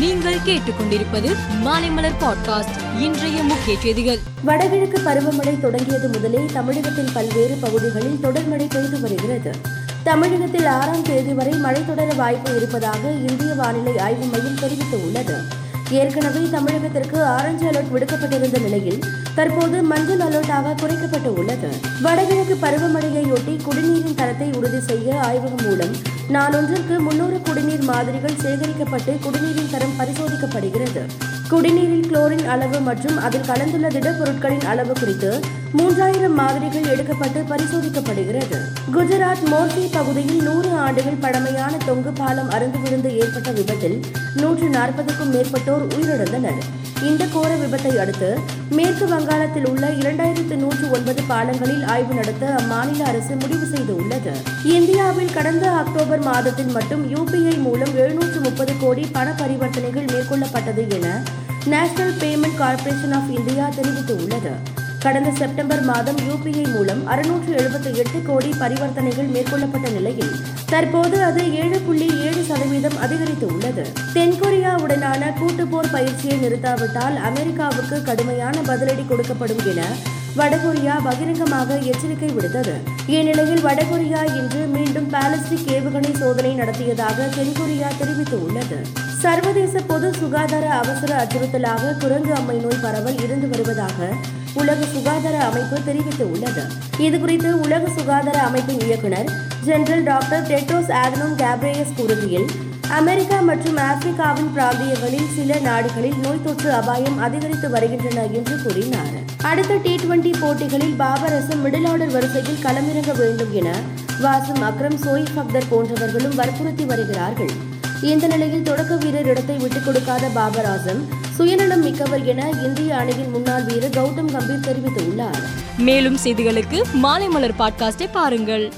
நீங்கள் கேட்டுக்கொண்டிருப்பது மாலைமலர் பாட்காஸ்ட். இன்றைய முக்கிய செய்திகள். வடகிழக்கு பருவமழை தொடங்கியது முதலே தமிழகத்தின் பல்வேறு பகுதிகளில் தொடர் மழை பெய்து வருகிறது. தமிழகத்தில் ஆறாம் தேதி வரை மழை தொடர வாய்ப்பு இருப்பதாக இந்திய வானிலை ஆய்வு மையம் தெரிவித்துள்ளது. ஏற்கனவே தமிழகத்திற்கு ஆரஞ்சு அலர்ட் விடுக்கப்பட்டிருந்த நிலையில் தற்போது மஞ்சள் அலர்ட்டாக குறைக்கப்பட்டு உள்ளது. வடகிழக்கு பருவமழையையொட்டி குடிநீரின் தரத்தை உறுதி செய்ய ஆய்வகம் மூலம் நாளொன்றிற்கு முன்னூறு குடிநீர் மாதிரிகள் சேகரிக்கப்பட்டு குடிநீரின் தரம் பரிசோதிக்கப்படுகிறது. குடிநீரில் குளோரின் அளவு மற்றும் அதில் கலந்துள்ள திடப்பொருட்களின் அளவு குறித்து மூன்றாயிரம் மாதிரிகள் எடுக்கப்பட்டு பரிசோதிக்கப்படுகிறது. குஜராத் மோர்சி பகுதியில் நூறு ஆண்டுகள் பழமையான தொங்கு பாலம் அருந்து விழுந்து ஏற்பட்ட விபத்தில் நூற்று நாற்பதுக்கும் மேற்பட்டோர் உயிரிழந்தனர். இந்த கோர விபத்தை அடுத்து மேற்கு வங்காளத்தில் உள்ள இரண்டாயிரத்து நூற்று ஒன்பது பாலங்களில் ஆய்வு நடத்த அம்மாநில அரசு முடிவு செய்துள்ளது. இந்தியாவில் கடந்த அக்டோபர் மாதத்தில் மட்டும் யூபிஐ மூலம் எழுநூற்று முப்பது கோடி பண பரிவர்த்தனைகள் மேற்கொள்ளப்பட்டது என National Payment Corporation of India தெரிவித்துள்ளது. கடந்த செப்டம்பர் மாதம் யூபிஐ மூலம் அறுநூற்று எழுபத்தி எட்டு கோடி பரிவர்த்தனைகள் மேற்கொள்ளப்பட்ட நிலையில் தற்போது அது ஏழு புள்ளி ஏழு சதவீதம் அதிகரித்து உள்ளது தென்கொரியாவுடனான கூட்டுப்போர் பயிற்சியை நிறுத்தாவிட்டால் அமெரிக்காவுக்கு கடுமையான பதிலடி கொடுக்கப்படும் என வடகொரியா பகிரங்கமாக எச்சரிக்கை விடுத்தது. இந்நிலையில் வடகொரியா இன்று மீண்டும் பாலிஸ்டிக் ஏவுகணை சோதனை நடத்தியதாக தென்கொரியா தெரிவித்துள்ளது. சர்வதேச பொது சுகாதார அவசர அச்சுறுத்தலாக குரங்கு அம்மை நோய் பரவல் இருந்து வருவதாக உலக சுகாதார அமைப்பு தெரிவித்துள்ளது. இதுகுறித்து உலக சுகாதார அமைப்பின் இயக்குநர் general doctor Tedros Adhanom Ghebreyesus கூறுகையில் அமெரிக்கா மற்றும் ஆப்பிரிக்காவின் பிராந்தியங்களில் சில நாடுகளில் நோய் தொற்று அபாயம் அதிகரித்து வருகின்றன என்று கூறினார். அடுத்த டி டுவெண்டி போட்டிகளில் பாபர் அசம் மிடில் ஆர்டர் வரிசையில் களமிறங்க வேண்டும் என வாசும் அக்ரம் சோயிப் அக்தர் போன்றவர்களும் வற்புறுத்தி வருகிறார்கள். இந்த நிலையில் தொடக்க வீரர் இடத்தை விட்டுக் கொடுக்காத பாபர் ஆசம் சுயநலம் மிக்கவர் என இந்திய அணியின் முன்னாள் வீரர் கௌதம் கம்பீர் தெரிவித்துள்ளார். மேலும் செய்திகளுக்கு மாலை மலர் பாட்காஸ்டை பாருங்கள்.